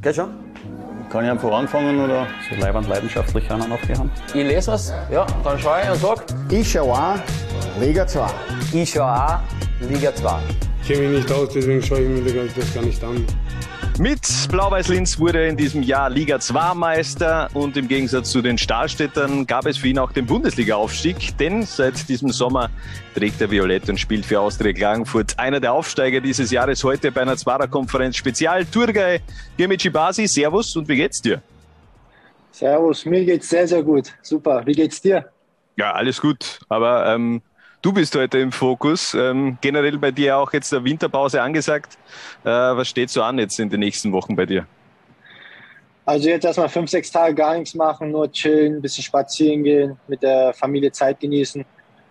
Geht schon? Kann ich einfach anfangen oder? So leibend leidenschaftlich einer noch haben. Ich lese was, ja, dann schaue ich und sag. Ich schaue auch Liga 2. Ich schaue auch Liga 2. Ich kenne mich nicht aus, deswegen schaue ich mir das gar nicht an. Mit Blau-Weiß-Linz wurde er in diesem Jahr Liga 2 Meister und im Gegensatz zu den Stahlstädtern gab es für ihn auch den Bundesliga-Aufstieg, denn seit diesem Sommer trägt er Violett und spielt für Austria Klagenfurt. Einer der Aufsteiger dieses Jahres heute bei einer Zwarer-Konferenz Spezial. Turgay Gemici Basi, Servus und wie geht's dir? Servus, mir geht's sehr, sehr gut. Super, wie geht's dir? Ja, alles gut, aber ähm, Du bist heute im Fokus. Ähm, generell bei dir auch jetzt der Winterpause angesagt. Äh, was steht so an jetzt in den nächsten Wochen bei dir? Also jetzt erstmal fünf, sechs Tage gar nichts machen, nur chillen, ein bisschen spazieren gehen, mit der Familie Zeit genießen.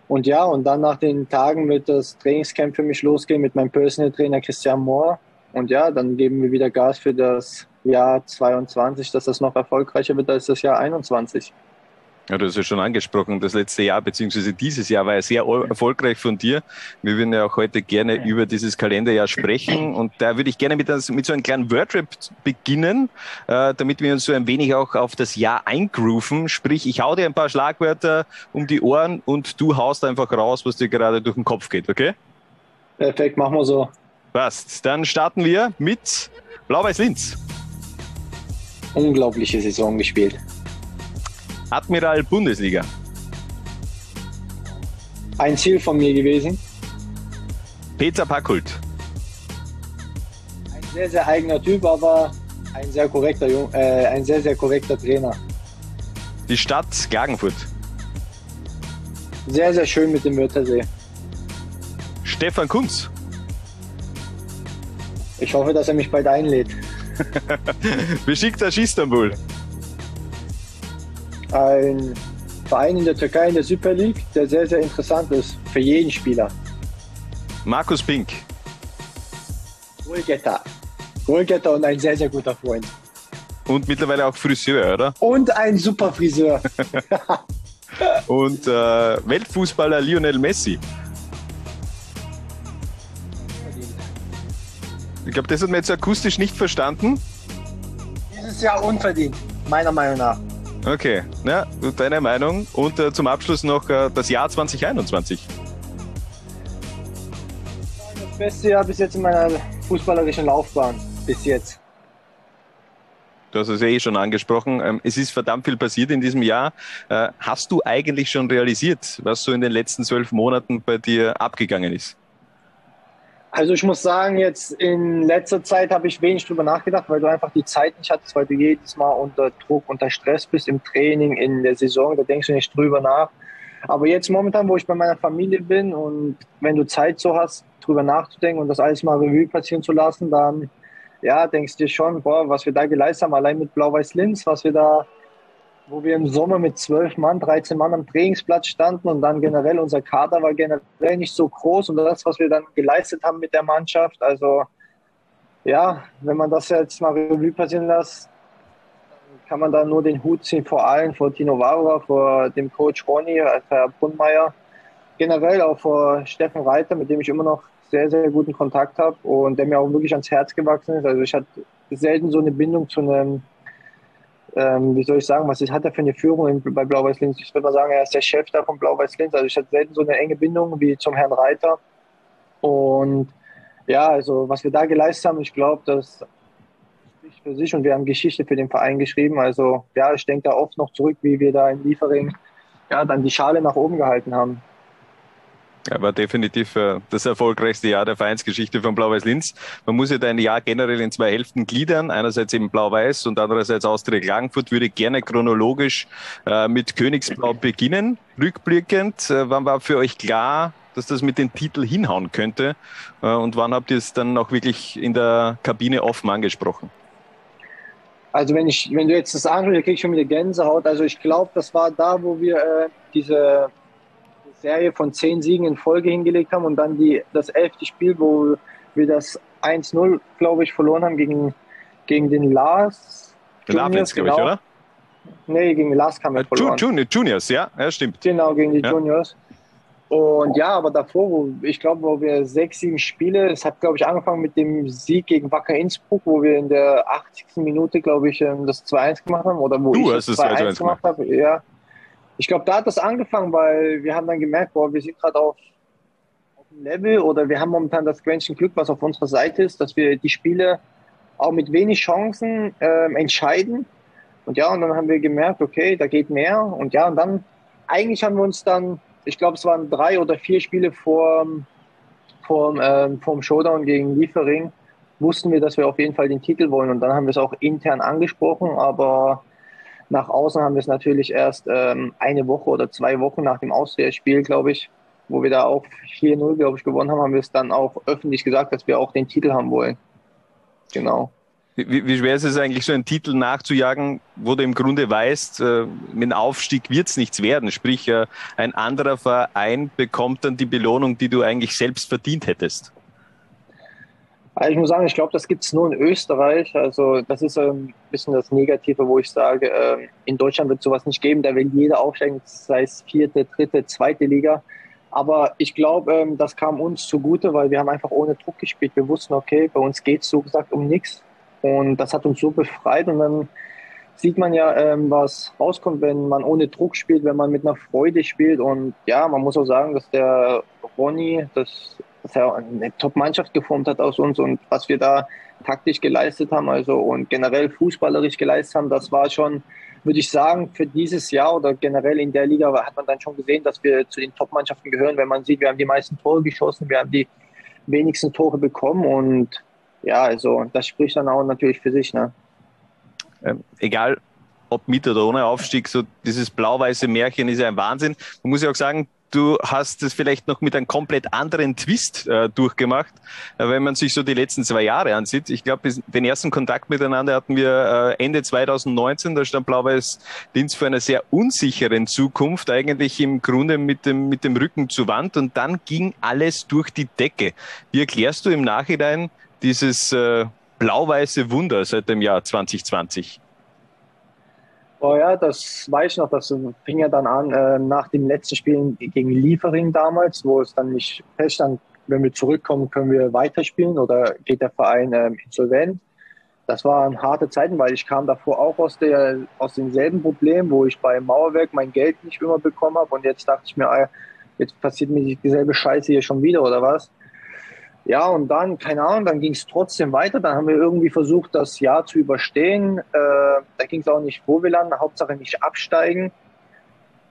Und ja, und dann nach den Tagen wird das Trainingscamp für mich losgehen mit meinem Personal Trainer Christian Mohr. Und ja, dann geben wir wieder Gas für das Jahr 22, dass das noch erfolgreicher wird als das Jahr 21. Ja, du hast ja schon angesprochen, das letzte Jahr beziehungsweise dieses Jahr war ja sehr erfolgreich von dir. Wir würden ja auch heute gerne über dieses Kalenderjahr sprechen und da würde ich gerne mit, mit so einem kleinen Wordrap beginnen, äh, damit wir uns so ein wenig auch auf das Jahr eingrooven. Sprich, ich hau dir ein paar Schlagwörter um die Ohren und du haust einfach raus, was dir gerade durch den Kopf geht, okay? Perfekt, machen wir so. Passt. Dann starten wir mit Blau-Weiß Linz. Unglaubliche Saison gespielt. Admiral Bundesliga. Ein Ziel von mir gewesen. Peter Packult. Ein sehr, sehr eigener Typ, aber ein sehr korrekter, äh, ein sehr, sehr korrekter Trainer. Die Stadt Klagenfurt. Sehr, sehr schön mit dem Wörthersee. Stefan Kunz. Ich hoffe, dass er mich bald einlädt. Besiktas Istanbul ein Verein in der Türkei in der Super League, der sehr, sehr interessant ist für jeden Spieler. Markus Pink. Goalgetter. Goalgetter und ein sehr, sehr guter Freund. Und mittlerweile auch Friseur, oder? Und ein super Friseur. und äh, Weltfußballer Lionel Messi. Ich glaube, das hat man jetzt akustisch nicht verstanden. Dieses Jahr unverdient, meiner Meinung nach. Okay, ja, deine Meinung. Und äh, zum Abschluss noch äh, das Jahr 2021. Das beste Jahr bis jetzt in meiner fußballerischen Laufbahn. Bis jetzt. Du hast es eh schon angesprochen. Ähm, es ist verdammt viel passiert in diesem Jahr. Äh, hast du eigentlich schon realisiert, was so in den letzten zwölf Monaten bei dir abgegangen ist? Also ich muss sagen, jetzt in letzter Zeit habe ich wenig drüber nachgedacht, weil du einfach die Zeit nicht hattest, weil du jedes Mal unter Druck, unter Stress bist im Training, in der Saison, da denkst du nicht drüber nach. Aber jetzt momentan, wo ich bei meiner Familie bin und wenn du Zeit so hast, drüber nachzudenken und das alles mal Revue passieren zu lassen, dann ja, denkst du dir schon, boah, was wir da geleistet haben, allein mit Blau-Weiß-Linz, was wir da wo wir im Sommer mit zwölf Mann, 13 Mann am Trainingsplatz standen und dann generell unser Kader war generell nicht so groß und das, was wir dann geleistet haben mit der Mannschaft, also ja, wenn man das jetzt mal Revue passieren lässt, kann man da nur den Hut ziehen vor allen, vor Tino Varva, vor dem Coach Ronny, Herr Brunnmeier, generell auch vor Steffen Reiter, mit dem ich immer noch sehr, sehr guten Kontakt habe und der mir auch wirklich ans Herz gewachsen ist. Also ich hatte selten so eine Bindung zu einem ähm, wie soll ich sagen, was hat er für eine Führung bei Blau-Weiß-Linz? Ich würde mal sagen, er ist der Chef da von Blau-Weiß-Linz. Also ich hatte selten so eine enge Bindung wie zum Herrn Reiter. Und ja, also was wir da geleistet haben, ich glaube, das spricht für sich und wir haben Geschichte für den Verein geschrieben. Also ja, ich denke da oft noch zurück, wie wir da in Liefering ja, dann die Schale nach oben gehalten haben. Ja, war definitiv äh, das erfolgreichste Jahr der Vereinsgeschichte von Blau-Weiß Linz. Man muss ja dein Jahr generell in zwei Hälften gliedern. Einerseits eben Blau-Weiß und andererseits Austria Klagenfurt. Würde gerne chronologisch äh, mit Königsblau beginnen. Rückblickend, äh, wann war für euch klar, dass das mit dem Titel hinhauen könnte? Und wann habt ihr es dann auch wirklich in der Kabine offen angesprochen? Also wenn ich, wenn du jetzt das anschaust, kriege ich schon wieder Gänsehaut. Also ich glaube, das war da, wo wir diese Serie von zehn Siegen in Folge hingelegt haben und dann die, das elfte Spiel, wo wir das 1-0, glaube ich, verloren haben gegen, gegen den Lars. Juniors, glaube ich, genau. oder? Nee, gegen Lars kam wir verloren. Junior, Juniors, ja, ja, stimmt. Genau, gegen die ja. Juniors. Und ja, aber davor, wo, ich glaube, wo wir sechs, sieben Spiele, es hat, glaube ich, angefangen mit dem Sieg gegen Wacker Innsbruck, wo wir in der 80. Minute, glaube ich, ähm, das 2-1 gemacht haben. Oder wo Du ich hast das das 2-1 2-1 gemacht habe. Ja. Ich glaube, da hat das angefangen, weil wir haben dann gemerkt, boah, wir sind gerade auf, auf dem Level oder wir haben momentan das Quäntchen Glück, was auf unserer Seite ist, dass wir die Spiele auch mit wenig Chancen ähm, entscheiden. Und ja, und dann haben wir gemerkt, okay, da geht mehr. Und ja, und dann, eigentlich haben wir uns dann, ich glaube, es waren drei oder vier Spiele vor, vor, ähm, vor dem Showdown gegen Liefering, wussten wir, dass wir auf jeden Fall den Titel wollen. Und dann haben wir es auch intern angesprochen, aber nach außen haben wir es natürlich erst ähm, eine Woche oder zwei Wochen nach dem Austria-Spiel, glaube ich, wo wir da auch 4-0, glaube ich, gewonnen haben, haben wir es dann auch öffentlich gesagt, dass wir auch den Titel haben wollen. Genau. Wie, wie schwer ist es eigentlich, so einen Titel nachzujagen, wo du im Grunde weißt, äh, mit dem Aufstieg wird es nichts werden? Sprich, äh, ein anderer Verein bekommt dann die Belohnung, die du eigentlich selbst verdient hättest. Also ich muss sagen, ich glaube, das gibt es nur in Österreich. Also das ist ein bisschen das Negative, wo ich sage, ähm, in Deutschland wird sowas nicht geben. Da will jeder aufsteigen, sei es vierte, dritte, zweite Liga. Aber ich glaube, ähm, das kam uns zugute, weil wir haben einfach ohne Druck gespielt. Wir wussten, okay, bei uns geht es so gesagt um nichts. Und das hat uns so befreit. Und dann sieht man ja, ähm, was rauskommt, wenn man ohne Druck spielt, wenn man mit einer Freude spielt. Und ja, man muss auch sagen, dass der Ronny, dass, dass er eine Top-Mannschaft geformt hat aus uns und was wir da taktisch geleistet haben, also und generell fußballerisch geleistet haben, das war schon, würde ich sagen, für dieses Jahr oder generell in der Liga hat man dann schon gesehen, dass wir zu den Top-Mannschaften gehören, wenn man sieht, wir haben die meisten Tore geschossen, wir haben die wenigsten Tore bekommen und ja, also das spricht dann auch natürlich für sich. Ne? Ähm, egal ob mit oder ohne Aufstieg, so dieses blau-weiße Märchen ist ja ein Wahnsinn. Man muss ja auch sagen, du hast es vielleicht noch mit einem komplett anderen Twist äh, durchgemacht, äh, wenn man sich so die letzten zwei Jahre ansieht. Ich glaube, den ersten Kontakt miteinander hatten wir äh, Ende 2019, da stand Blau-Weiß Linz vor einer sehr unsicheren Zukunft, eigentlich im Grunde mit dem, mit dem Rücken zur Wand und dann ging alles durch die Decke. Wie erklärst du im Nachhinein dieses äh, blau-weiße Wunder seit dem Jahr 2020? Oh ja, das weiß ich noch. Das fing ja dann an äh, nach dem letzten Spiel gegen Liefering damals, wo es dann nicht feststand, wenn wir zurückkommen, können wir weiterspielen oder geht der Verein ähm, insolvent. Das waren harte Zeiten, weil ich kam davor auch aus, der, aus denselben Problemen, wo ich beim Mauerwerk mein Geld nicht immer bekommen habe. Und jetzt dachte ich mir, ah, jetzt passiert mir dieselbe Scheiße hier schon wieder oder was. Ja, und dann, keine Ahnung, dann ging es trotzdem weiter. Dann haben wir irgendwie versucht, das Jahr zu überstehen. Äh, da ging es auch nicht, wo wir landen, Hauptsache nicht absteigen.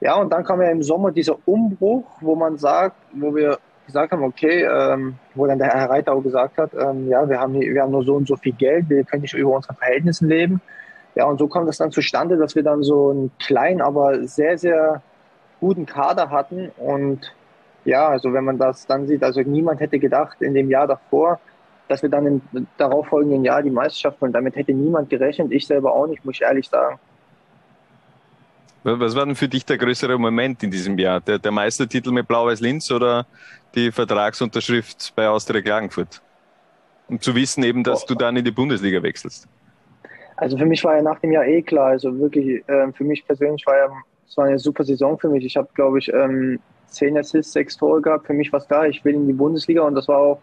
Ja, und dann kam ja im Sommer dieser Umbruch, wo man sagt, wo wir gesagt haben, okay, ähm, wo dann der Herr Reiter auch gesagt hat, ähm, ja, wir haben, wir haben nur so und so viel Geld, wir können nicht über unsere Verhältnisse leben. Ja, und so kam das dann zustande, dass wir dann so einen kleinen, aber sehr, sehr guten Kader hatten und ja, also wenn man das dann sieht, also niemand hätte gedacht in dem Jahr davor, dass wir dann im darauffolgenden Jahr die Meisterschaft holen. Damit hätte niemand gerechnet, ich selber auch nicht, muss ich ehrlich sagen. Was war denn für dich der größere Moment in diesem Jahr? Der, der Meistertitel mit Blau-Weiß-Linz oder die Vertragsunterschrift bei Austria Klagenfurt? Um zu wissen eben, dass du dann in die Bundesliga wechselst. Also für mich war ja nach dem Jahr eh klar, also wirklich, äh, für mich persönlich war ja, es war eine super Saison für mich. Ich habe, glaube ich, ähm, zehn Assists, sechs Tore gehabt. Für mich war es klar, ich will in die Bundesliga und das war auch,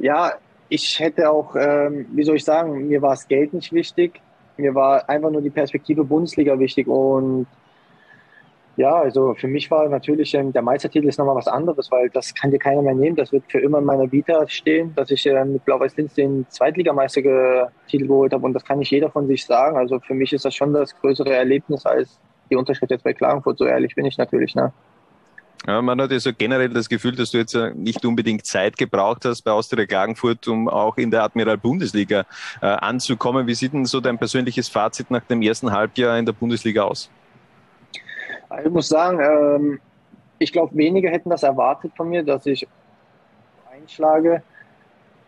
ja, ich hätte auch, ähm, wie soll ich sagen, mir war das Geld nicht wichtig. Mir war einfach nur die Perspektive Bundesliga wichtig und ja, also für mich war natürlich ähm, der Meistertitel ist nochmal was anderes, weil das kann dir keiner mehr nehmen. Das wird für immer in meiner Vita stehen, dass ich äh, mit Blau-Weiß-Linz den Zweitligameistertitel geholt habe und das kann nicht jeder von sich sagen. Also für mich ist das schon das größere Erlebnis als die Unterschrift jetzt bei Klagenfurt. So ehrlich bin ich natürlich. Ne? Ja, man hat ja so generell das Gefühl, dass du jetzt nicht unbedingt Zeit gebraucht hast bei Austria Klagenfurt, um auch in der Admiral Bundesliga äh, anzukommen. Wie sieht denn so dein persönliches Fazit nach dem ersten Halbjahr in der Bundesliga aus? Ich muss sagen, ähm, ich glaube, wenige hätten das erwartet von mir, dass ich einschlage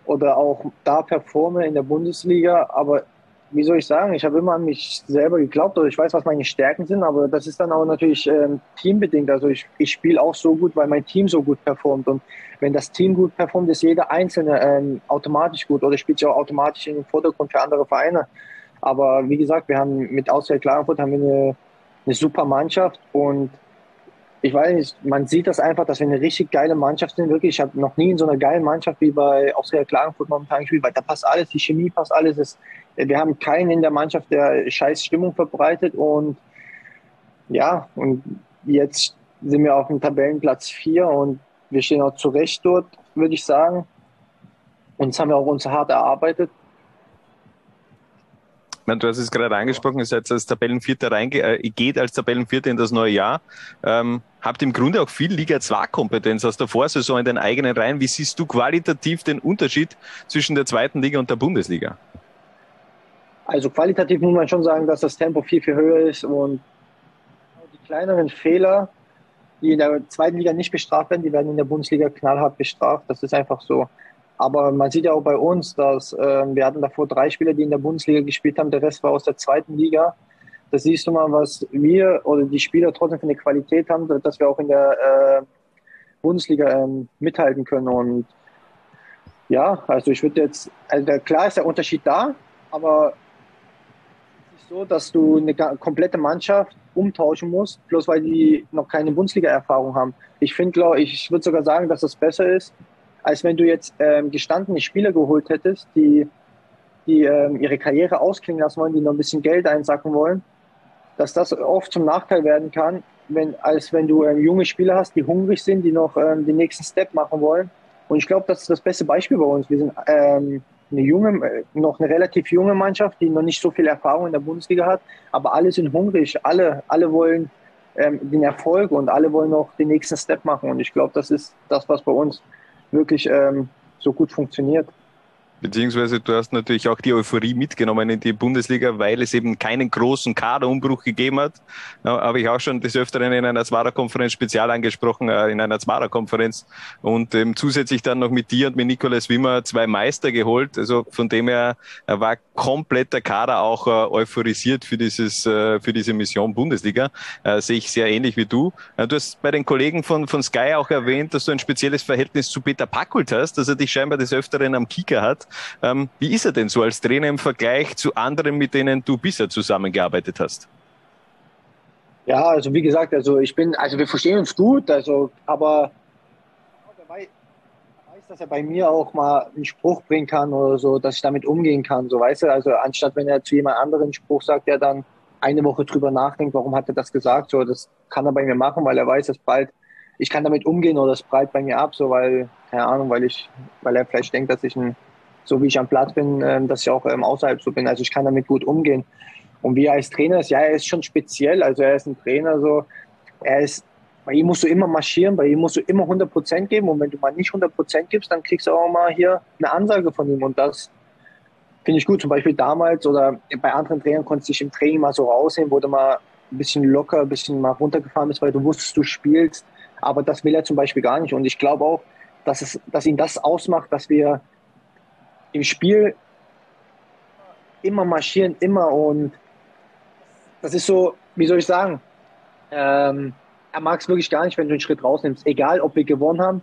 oder auch da performe in der Bundesliga. Aber wie soll ich sagen, ich habe immer an mich selber geglaubt oder ich weiß, was meine Stärken sind, aber das ist dann auch natürlich ähm, teambedingt. Also ich, ich spiele auch so gut, weil mein Team so gut performt und wenn das Team gut performt, ist jeder Einzelne ähm, automatisch gut oder spielt sich auch automatisch in den Vordergrund für andere Vereine. Aber wie gesagt, wir haben mit Auswahl Klagenfurt haben wir eine, eine super Mannschaft und ich weiß nicht, man sieht das einfach, dass wir eine richtig geile Mannschaft sind. Wirklich, ich habe noch nie in so einer geilen Mannschaft wie bei Austria Klagenfurt momentan gespielt, weil da passt alles, die Chemie passt alles. Es, wir haben keinen in der Mannschaft, der scheiß Stimmung verbreitet und ja, und jetzt sind wir auf dem Tabellenplatz 4 und wir stehen auch zurecht dort, würde ich sagen. Uns haben wir auch uns hart erarbeitet du hast es gerade angesprochen, ihr seid als Tabellenvierter reinge äh, geht als Tabellenvierter in das neue Jahr. Ähm, habt im Grunde auch viel Liga 2 Kompetenz aus der Vorsaison in den eigenen Reihen. Wie siehst du qualitativ den Unterschied zwischen der zweiten Liga und der Bundesliga? Also qualitativ muss man schon sagen, dass das Tempo viel, viel höher ist und die kleineren Fehler, die in der zweiten Liga nicht bestraft werden, die werden in der Bundesliga knallhart bestraft. Das ist einfach so. Aber man sieht ja auch bei uns, dass äh, wir hatten davor drei Spieler, die in der Bundesliga gespielt haben, der Rest war aus der zweiten Liga. Da siehst du mal, was wir oder die Spieler trotzdem für eine Qualität haben, dass wir auch in der äh, Bundesliga ähm, mithalten können. Und ja, also ich würde jetzt, also klar ist der Unterschied da, aber so, dass du eine komplette Mannschaft umtauschen musst, bloß weil die noch keine Bundesliga-Erfahrung haben. Ich finde, ich, ich würde sogar sagen, dass das besser ist, als wenn du jetzt ähm, gestandene Spieler geholt hättest, die, die ähm, ihre Karriere ausklingen lassen wollen, die noch ein bisschen Geld einsacken wollen, dass das oft zum Nachteil werden kann, wenn, als wenn du ähm, junge Spieler hast, die hungrig sind, die noch ähm, den nächsten Step machen wollen. Und ich glaube, das ist das beste Beispiel bei uns. Wir sind ähm, eine junge, noch eine relativ junge Mannschaft, die noch nicht so viel Erfahrung in der Bundesliga hat, aber alle sind hungrig, alle, alle wollen ähm, den Erfolg und alle wollen noch den nächsten Step machen. Und ich glaube, das ist das, was bei uns wirklich ähm, so gut funktioniert. Beziehungsweise du hast natürlich auch die Euphorie mitgenommen in die Bundesliga, weil es eben keinen großen Kaderumbruch gegeben hat. Habe ich auch schon des Öfteren in einer Zwarer-Konferenz spezial angesprochen, äh, in einer Zwarer-Konferenz. Und ähm, zusätzlich dann noch mit dir und mit Nikolaus Wimmer zwei Meister geholt. Also von dem her war kompletter Kader auch äh, euphorisiert für dieses, äh, für diese Mission Bundesliga. Äh, sehe ich sehr ähnlich wie du. Äh, du hast bei den Kollegen von, von Sky auch erwähnt, dass du ein spezielles Verhältnis zu Peter Packult hast, dass er dich scheinbar des Öfteren am Kicker hat. Ähm, wie ist er denn so als Trainer im Vergleich zu anderen, mit denen du bisher zusammengearbeitet hast? Ja, also wie gesagt, also ich bin, also wir verstehen uns gut, also aber er dass er bei mir auch mal einen Spruch bringen kann oder so, dass ich damit umgehen kann, so weißt du, also anstatt wenn er zu jemand anderen einen Spruch sagt, der dann eine Woche drüber nachdenkt, warum hat er das gesagt, so das kann er bei mir machen, weil er weiß, dass bald ich kann damit umgehen oder es breit bei mir ab, so weil keine Ahnung, weil ich, weil er vielleicht denkt, dass ich ein so wie ich am Platz bin, ähm, dass ich auch ähm, außerhalb so bin. Also ich kann damit gut umgehen. Und wie er als Trainer ist, ja, er ist schon speziell. Also er ist ein Trainer, so, er ist, bei ihm musst du immer marschieren, bei ihm musst du immer 100 Prozent geben. Und wenn du mal nicht 100 Prozent gibst, dann kriegst du auch mal hier eine Ansage von ihm. Und das finde ich gut. Zum Beispiel damals oder bei anderen Trainern konntest du dich im Training mal so raussehen, wo du mal ein bisschen locker, ein bisschen mal runtergefahren bist, weil du wusstest, du spielst. Aber das will er zum Beispiel gar nicht. Und ich glaube auch, dass, es, dass ihn das ausmacht, dass wir im Spiel immer marschieren, immer und das ist so, wie soll ich sagen, ähm, er mag es wirklich gar nicht, wenn du einen Schritt rausnimmst. Egal, ob wir gewonnen haben,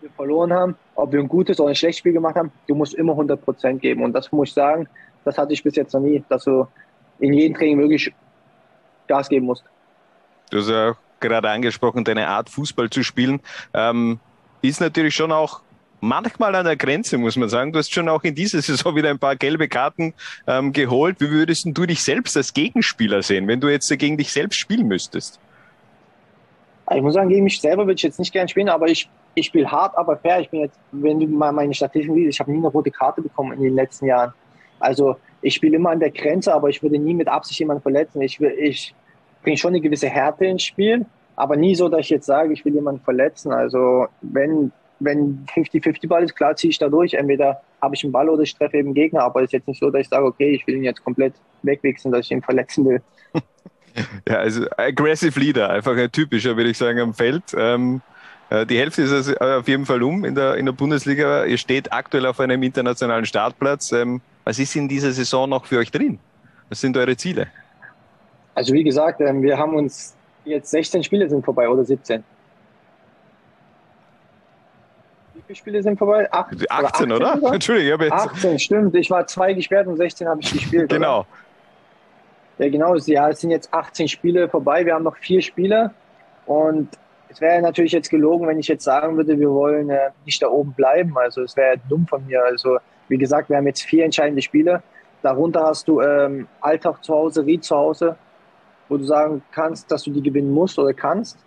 wir verloren haben, ob wir ein gutes oder ein schlechtes Spiel gemacht haben, du musst immer 100 Prozent geben. Und das muss ich sagen, das hatte ich bis jetzt noch nie, dass du in jedem Training wirklich Gas geben musst. Du hast ja auch gerade angesprochen, deine Art Fußball zu spielen, ähm, ist natürlich schon auch manchmal an der Grenze, muss man sagen. Du hast schon auch in dieser Saison wieder ein paar gelbe Karten ähm, geholt. Wie würdest du dich selbst als Gegenspieler sehen, wenn du jetzt gegen dich selbst spielen müsstest? Ich muss sagen, gegen mich selber würde ich jetzt nicht gerne spielen, aber ich, ich spiele hart, aber fair. Ich bin jetzt, wenn du mal meine Statistiken siehst, ich habe nie eine rote Karte bekommen in den letzten Jahren. Also ich spiele immer an der Grenze, aber ich würde nie mit Absicht jemanden verletzen. Ich, ich bringe schon eine gewisse Härte ins Spiel, aber nie so, dass ich jetzt sage, ich will jemanden verletzen. Also wenn wenn 50-50 Ball ist, klar ziehe ich da durch. Entweder habe ich einen Ball oder ich treffe eben Gegner, aber es ist jetzt nicht so, dass ich sage, okay, ich will ihn jetzt komplett wegwechseln, dass ich ihn verletzen will. Ja, also aggressive Leader, einfach ein typischer, würde ich sagen, am Feld. Ähm, äh, die Hälfte ist also auf jeden Fall um in der, in der Bundesliga. Ihr steht aktuell auf einem internationalen Startplatz. Ähm, was ist in dieser Saison noch für euch drin? Was sind eure Ziele? Also wie gesagt, ähm, wir haben uns jetzt 16 Spiele sind vorbei oder 17. viele Spiele sind vorbei? Acht, 18, oder? 18 oder? Entschuldigung, ich habe jetzt. 18, stimmt. Ich war zwei gesperrt und 16 habe ich gespielt. genau. Oder? Ja, genau. Ja, es sind jetzt 18 Spiele vorbei. Wir haben noch vier Spiele. Und es wäre natürlich jetzt gelogen, wenn ich jetzt sagen würde, wir wollen äh, nicht da oben bleiben. Also es wäre dumm von mir. Also wie gesagt, wir haben jetzt vier entscheidende Spiele. Darunter hast du ähm, Alltag zu Hause, Ried zu Hause, wo du sagen kannst, dass du die gewinnen musst oder kannst.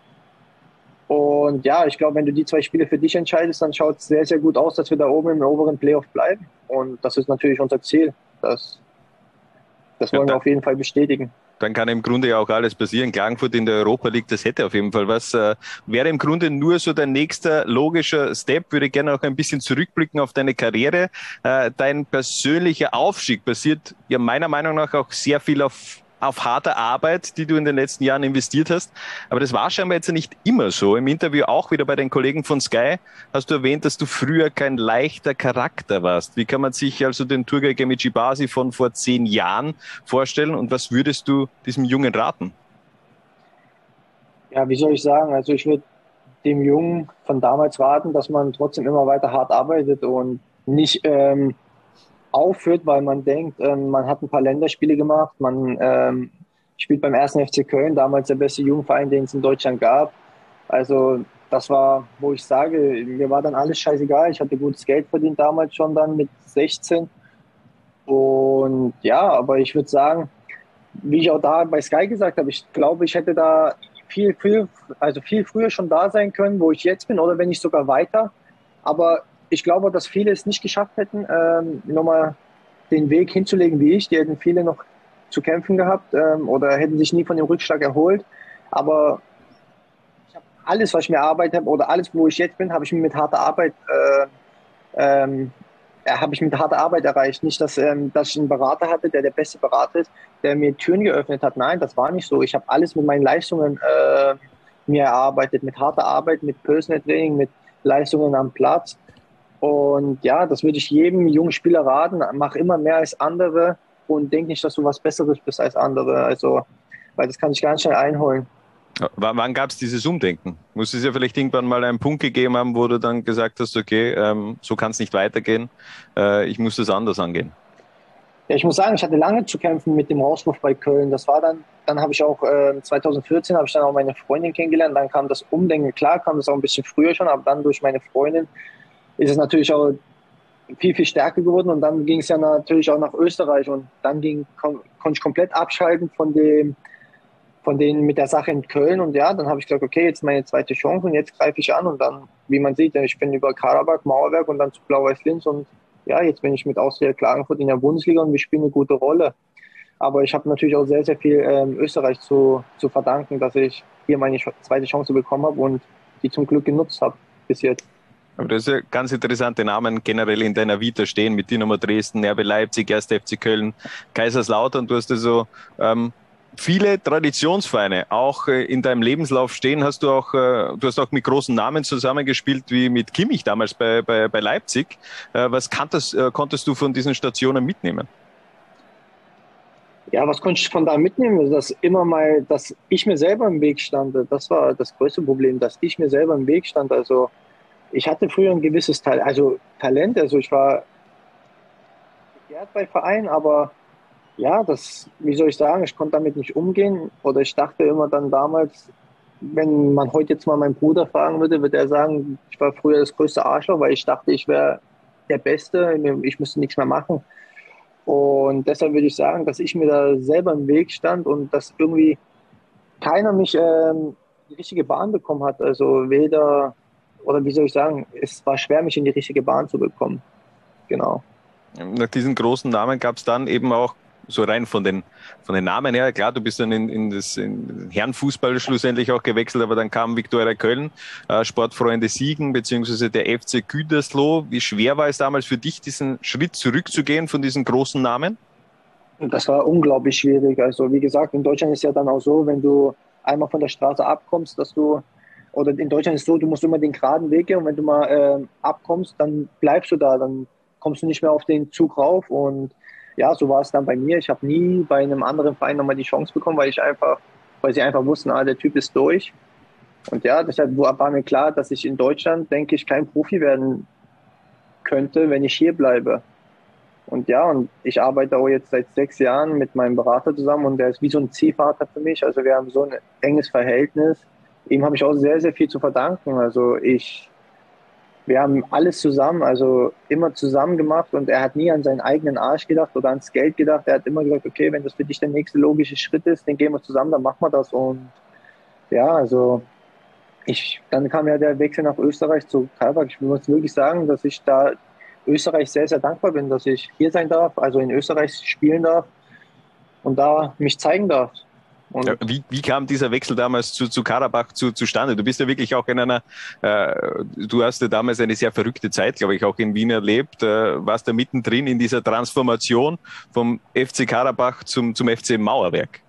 Und ja, ich glaube, wenn du die zwei Spiele für dich entscheidest, dann schaut es sehr, sehr gut aus, dass wir da oben im oberen Playoff bleiben. Und das ist natürlich unser Ziel. Das, das wollen ja, wir auf jeden Fall bestätigen dann kann im Grunde ja auch alles passieren. Klagenfurt in der Europa League, das hätte auf jeden Fall was. Äh, wäre im Grunde nur so dein nächster logischer Step. Würde gerne auch ein bisschen zurückblicken auf deine Karriere. Äh, dein persönlicher Aufstieg basiert ja meiner Meinung nach auch sehr viel auf auf harte Arbeit, die du in den letzten Jahren investiert hast. Aber das war scheinbar jetzt nicht immer so. Im Interview auch wieder bei den Kollegen von Sky hast du erwähnt, dass du früher kein leichter Charakter warst. Wie kann man sich also den Turgay Basi von vor zehn Jahren vorstellen und was würdest du diesem Jungen raten? Ja, wie soll ich sagen? Also ich würde dem Jungen von damals raten, dass man trotzdem immer weiter hart arbeitet und nicht ähm, aufführt, weil man denkt, ähm, man hat ein paar Länderspiele gemacht, man ähm, spielt beim ersten FC Köln, damals der beste Jugendverein, den es in Deutschland gab. Also das war, wo ich sage, mir war dann alles scheißegal. Ich hatte gutes Geld verdient damals schon dann mit 16. Und ja, aber ich würde sagen, wie ich auch da bei Sky gesagt habe, ich glaube, ich hätte da viel, viel, also viel früher schon da sein können, wo ich jetzt bin, oder wenn nicht sogar weiter. Aber ich glaube, dass viele es nicht geschafft hätten, ähm, nochmal den Weg hinzulegen wie ich. Die hätten viele noch zu kämpfen gehabt ähm, oder hätten sich nie von dem Rückschlag erholt. Aber alles, was ich mir erarbeitet habe oder alles, wo ich jetzt bin, habe ich mit harter Arbeit äh, ähm, habe ich mit harter Arbeit erreicht. Nicht, dass, ähm, dass ich einen Berater hatte, der der beste Berater ist, der mir Türen geöffnet hat. Nein, das war nicht so. Ich habe alles mit meinen Leistungen äh, mir erarbeitet, mit harter Arbeit, mit Personal Training, mit Leistungen am Platz. Und ja, das würde ich jedem jungen Spieler raten. Mach immer mehr als andere und denk nicht, dass du was Besseres bist als andere. Also, weil das kann ich ganz schnell einholen. wann gab es dieses Umdenken? Muss es ja vielleicht irgendwann mal einen Punkt gegeben haben, wo du dann gesagt hast, okay, ähm, so kann es nicht weitergehen, äh, ich muss das anders angehen? Ja, ich muss sagen, ich hatte lange zu kämpfen mit dem Rauswurf bei Köln. Das war dann, dann habe ich auch äh, 2014 habe ich dann auch meine Freundin kennengelernt. Dann kam das Umdenken. Klar, kam das auch ein bisschen früher schon, aber dann durch meine Freundin ist es natürlich auch viel, viel stärker geworden. Und dann ging es ja natürlich auch nach Österreich und dann ging, kon, konnte ich komplett abschalten von dem, von denen mit der Sache in Köln. Und ja, dann habe ich gesagt, okay, jetzt meine zweite Chance und jetzt greife ich an. Und dann, wie man sieht, ich bin über Karabakh, Mauerwerk und dann zu Blau-Weiß Linz. Und ja, jetzt bin ich mit Austria Klagenfurt in der Bundesliga und wir spielen eine gute Rolle. Aber ich habe natürlich auch sehr, sehr viel ähm, Österreich zu, zu verdanken, dass ich hier meine zweite Chance bekommen habe und die zum Glück genutzt habe bis jetzt. Aber das ist ja ganz interessante Namen generell in deiner Vita stehen mit Dynamo Dresden, RB Leipzig, 1. FC Köln, Kaiserslautern. Du hast also ähm, viele Traditionsvereine auch äh, in deinem Lebenslauf stehen. Hast du auch, äh, du hast auch mit großen Namen zusammengespielt, wie mit Kimmich damals bei, bei, bei Leipzig. Äh, was kanntest, äh, konntest du von diesen Stationen mitnehmen? Ja, was konnte ich von da mitnehmen? Dass immer mal, dass ich mir selber im Weg stand. Das war das größte Problem, dass ich mir selber im Weg stand. Also ich hatte früher ein gewisses Teil, also Talent, also ich war begehrt bei Vereinen, aber ja, das, wie soll ich sagen, ich konnte damit nicht umgehen oder ich dachte immer dann damals, wenn man heute jetzt mal meinen Bruder fragen würde, würde er sagen, ich war früher das größte Arschloch, weil ich dachte, ich wäre der Beste, ich müsste nichts mehr machen. Und deshalb würde ich sagen, dass ich mir da selber im Weg stand und dass irgendwie keiner mich ähm, die richtige Bahn bekommen hat. Also weder oder wie soll ich sagen, es war schwer, mich in die richtige Bahn zu bekommen. Genau. Nach diesen großen Namen gab es dann eben auch so rein von den, von den Namen her, klar, du bist dann in, in das in Herrenfußball schlussendlich auch gewechselt, aber dann kam Viktoria Köln, äh, Sportfreunde Siegen, beziehungsweise der FC Gütersloh. Wie schwer war es damals für dich, diesen Schritt zurückzugehen von diesen großen Namen? Das war unglaublich schwierig. Also wie gesagt, in Deutschland ist ja dann auch so, wenn du einmal von der Straße abkommst, dass du oder in Deutschland ist es so, du musst immer den geraden Weg gehen und wenn du mal äh, abkommst, dann bleibst du da, dann kommst du nicht mehr auf den Zug rauf und ja, so war es dann bei mir. Ich habe nie bei einem anderen Verein nochmal die Chance bekommen, weil ich einfach, weil sie einfach wussten, ah, der Typ ist durch. Und ja, deshalb war mir klar, dass ich in Deutschland, denke ich, kein Profi werden könnte, wenn ich hier bleibe. Und ja, und ich arbeite auch jetzt seit sechs Jahren mit meinem Berater zusammen und der ist wie so ein Ziehvater für mich. Also wir haben so ein enges Verhältnis ihm habe ich auch sehr, sehr viel zu verdanken. Also ich, wir haben alles zusammen, also immer zusammen gemacht und er hat nie an seinen eigenen Arsch gedacht oder ans Geld gedacht. Er hat immer gesagt, okay, wenn das für dich der nächste logische Schritt ist, dann gehen wir zusammen, dann machen wir das. Und ja, also ich, dann kam ja der Wechsel nach Österreich zu Kalbach. Ich muss wirklich sagen, dass ich da Österreich sehr, sehr dankbar bin, dass ich hier sein darf, also in Österreich spielen darf und da mich zeigen darf. Ja, wie, wie, kam dieser Wechsel damals zu, zu Karabach zu, zustande? Du bist ja wirklich auch in einer, äh, du hast ja damals eine sehr verrückte Zeit, glaube ich, auch in Wien erlebt, äh, warst da mittendrin in dieser Transformation vom FC Karabach zum, zum FC Mauerwerk.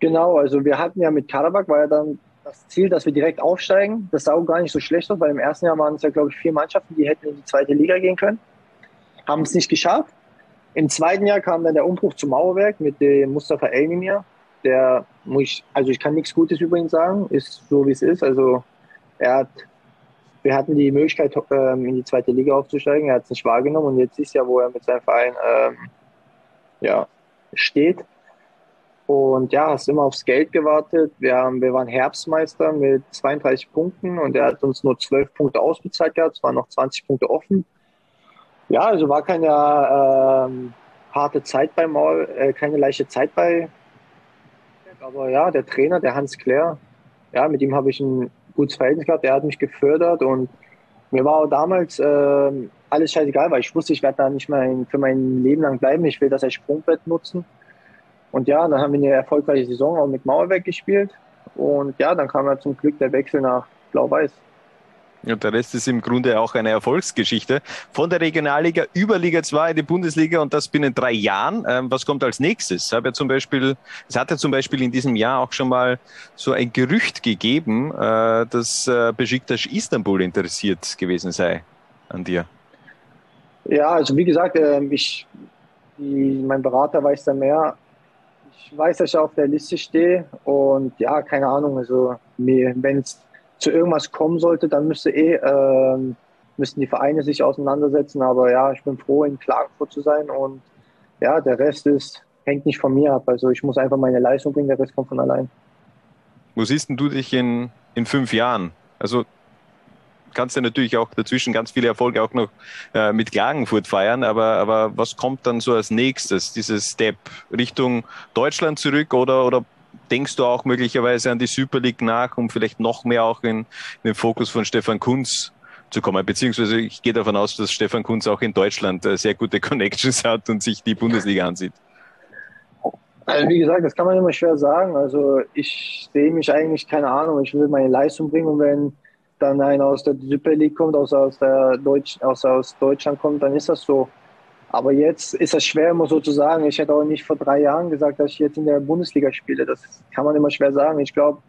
Genau, also wir hatten ja mit Karabach, war ja dann das Ziel, dass wir direkt aufsteigen. Das sah auch gar nicht so schlecht aus, weil im ersten Jahr waren es ja, glaube ich, vier Mannschaften, die hätten in die zweite Liga gehen können. Haben es nicht geschafft. Im zweiten Jahr kam dann der Umbruch zum Mauerwerk mit dem Mustafa Elmimir. Der, muss ich, also ich kann nichts Gutes über ihn sagen, ist so wie es ist. Also er hat, wir hatten die Möglichkeit, ähm, in die zweite Liga aufzusteigen. Er hat es nicht wahrgenommen und jetzt ist ja, wo er mit seinem Verein ähm, ja, steht. Und ja, hast immer aufs Geld gewartet. Wir, haben, wir waren Herbstmeister mit 32 Punkten und er hat uns nur 12 Punkte ausbezahlt gehabt. Es waren noch 20 Punkte offen. Ja, also war keine ähm, harte Zeit bei Maul, äh, keine leichte Zeit bei. Aber ja, der Trainer, der Hans Claire, ja, mit ihm habe ich ein gutes Verhältnis gehabt. Er hat mich gefördert und mir war auch damals äh, alles scheißegal, weil ich wusste, ich werde da nicht mehr für mein Leben lang bleiben. Ich will das als Sprungbrett nutzen. Und ja, dann haben wir eine erfolgreiche Saison auch mit Mauerwerk gespielt. Und ja, dann kam ja zum Glück der Wechsel nach Blau-Weiß. Und der Rest ist im Grunde auch eine Erfolgsgeschichte. Von der Regionalliga über Liga 2 in die Bundesliga und das binnen drei Jahren. Ähm, was kommt als nächstes? Habe ja zum Beispiel, es hat ja zum Beispiel in diesem Jahr auch schon mal so ein Gerücht gegeben, äh, dass äh, Besiktas Istanbul interessiert gewesen sei an dir. Ja, also wie gesagt, äh, ich, mein Berater weiß da mehr ich weiß, dass ich auf der Liste stehe und ja, keine Ahnung, also wenn es zu irgendwas kommen sollte, dann müsste eh, äh, müssten die Vereine sich auseinandersetzen, aber ja, ich bin froh, in Klagenfurt zu sein und ja, der Rest ist, hängt nicht von mir ab, also ich muss einfach meine Leistung bringen, der Rest kommt von allein. Wo siehst du dich in, in fünf Jahren? Also kannst du natürlich auch dazwischen ganz viele Erfolge auch noch äh, mit Klagenfurt feiern, aber, aber was kommt dann so als nächstes? Dieses Step Richtung Deutschland zurück oder, oder denkst du auch möglicherweise an die Super League nach, um vielleicht noch mehr auch in, in den Fokus von Stefan Kunz zu kommen? Beziehungsweise ich gehe davon aus, dass Stefan Kunz auch in Deutschland äh, sehr gute Connections hat und sich die Bundesliga ansieht. Also wie gesagt, das kann man immer schwer sagen. Also ich sehe mich eigentlich, keine Ahnung, ich will meine Leistung bringen und wenn dann einer aus der Super League kommt, aus, aus, der Deutsch, aus, aus Deutschland kommt, dann ist das so. Aber jetzt ist es schwer, immer so zu sagen. Ich hätte auch nicht vor drei Jahren gesagt, dass ich jetzt in der Bundesliga spiele. Das kann man immer schwer sagen. Ich glaube,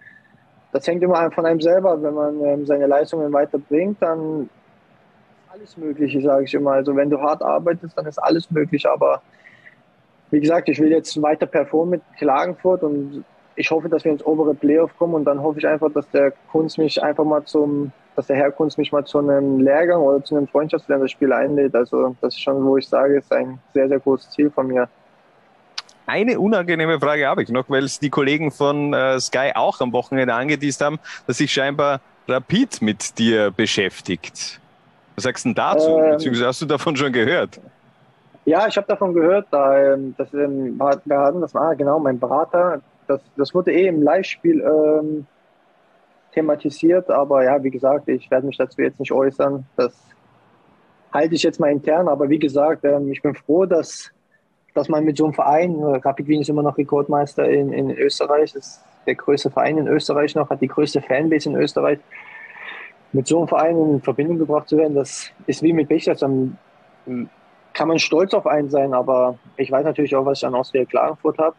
das hängt immer von einem selber. Wenn man ähm, seine Leistungen weiterbringt, dann ist alles möglich, sage ich immer. Also wenn du hart arbeitest, dann ist alles möglich. Aber wie gesagt, ich will jetzt weiter performen mit Klagenfurt und ich hoffe, dass wir ins obere Playoff kommen und dann hoffe ich einfach, dass der Kunst mich einfach mal zum, dass der Herr Kunst mich mal zu einem Lehrgang oder zu einem Freundschaftsländerspiel einlädt. Also das ist schon, wo ich sage, ist ein sehr, sehr großes Ziel von mir. Eine unangenehme Frage habe ich noch, weil es die Kollegen von äh, Sky auch am Wochenende angedient haben, dass sich scheinbar Rapid mit dir beschäftigt. Was sagst du denn dazu? Ähm, Beziehungsweise hast du davon schon gehört? Ja, ich habe davon gehört. Da, ähm, das, ähm, wir hatten das war genau mein Berater, das, das wurde eh im Live-Spiel ähm, thematisiert, aber ja, wie gesagt, ich werde mich dazu jetzt nicht äußern. Das halte ich jetzt mal intern, aber wie gesagt, ähm, ich bin froh, dass, dass man mit so einem Verein, Rapid Wien ist immer noch Rekordmeister in, in Österreich, ist der größte Verein in Österreich noch, hat die größte Fanbase in Österreich. Mit so einem Verein in Verbindung gebracht zu werden, das ist wie mit Bechters. Dann kann man stolz auf einen sein, aber ich weiß natürlich auch, was ich an Austria Klagenfurt habe.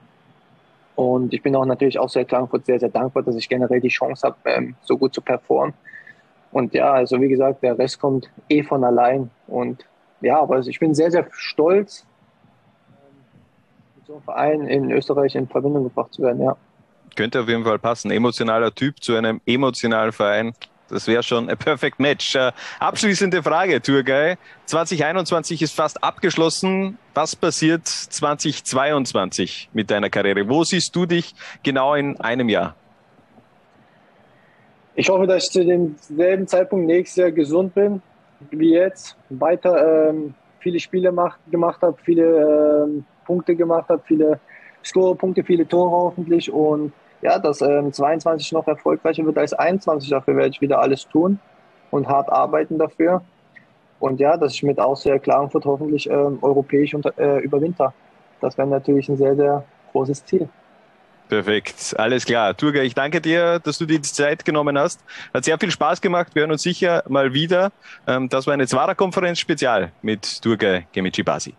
Und ich bin auch natürlich auch sehr Klagenfurt sehr, sehr dankbar, dass ich generell die Chance habe, ähm, so gut zu performen. Und ja, also wie gesagt, der Rest kommt eh von allein. Und ja, aber ich bin sehr, sehr stolz, mit so einem Verein in Österreich in Verbindung gebracht zu werden, ja. Könnte auf jeden Fall passen. Emotionaler Typ zu einem emotionalen Verein. Das wäre schon ein perfect match. Äh, abschließende Frage, Tourguy. 2021 ist fast abgeschlossen. Was passiert 2022 mit deiner Karriere? Wo siehst du dich genau in einem Jahr? Ich hoffe, dass ich zu demselben Zeitpunkt nächstes Jahr gesund bin wie jetzt. Weiter ähm, viele Spiele macht, gemacht habe, viele ähm, Punkte gemacht habe, viele Score-Punkte, viele Tore hoffentlich und ja, dass ähm, 22 noch erfolgreicher wird als 21. Dafür werde ich wieder alles tun und hart arbeiten dafür. Und ja, dass ich mit Austria Klagenfurt hoffentlich ähm, europäisch unter, äh, überwinter. Das wäre natürlich ein sehr, sehr großes Ziel. Perfekt, alles klar. Turga, ich danke dir, dass du dir die Zeit genommen hast. Hat sehr viel Spaß gemacht. Wir hören uns sicher mal wieder. Ähm, das war eine Zwara-Konferenz Spezial mit Turga Gemici Basi.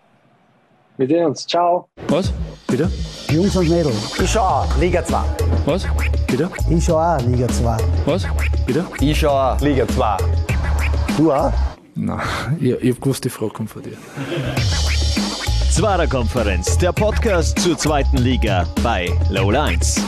Wir sehen uns. Ciao. Was? Bitte? Jungs und Mädels. Ich schau Liga 2. Was? Bitte? Ich schau auch Liga 2. Was? Bitte? Ich schau Liga 2. Du auch? Nein, ich, ich hab gewusst, die Frage kommt von dir. Zwarer Konferenz, der Podcast zur zweiten Liga bei Low Lines.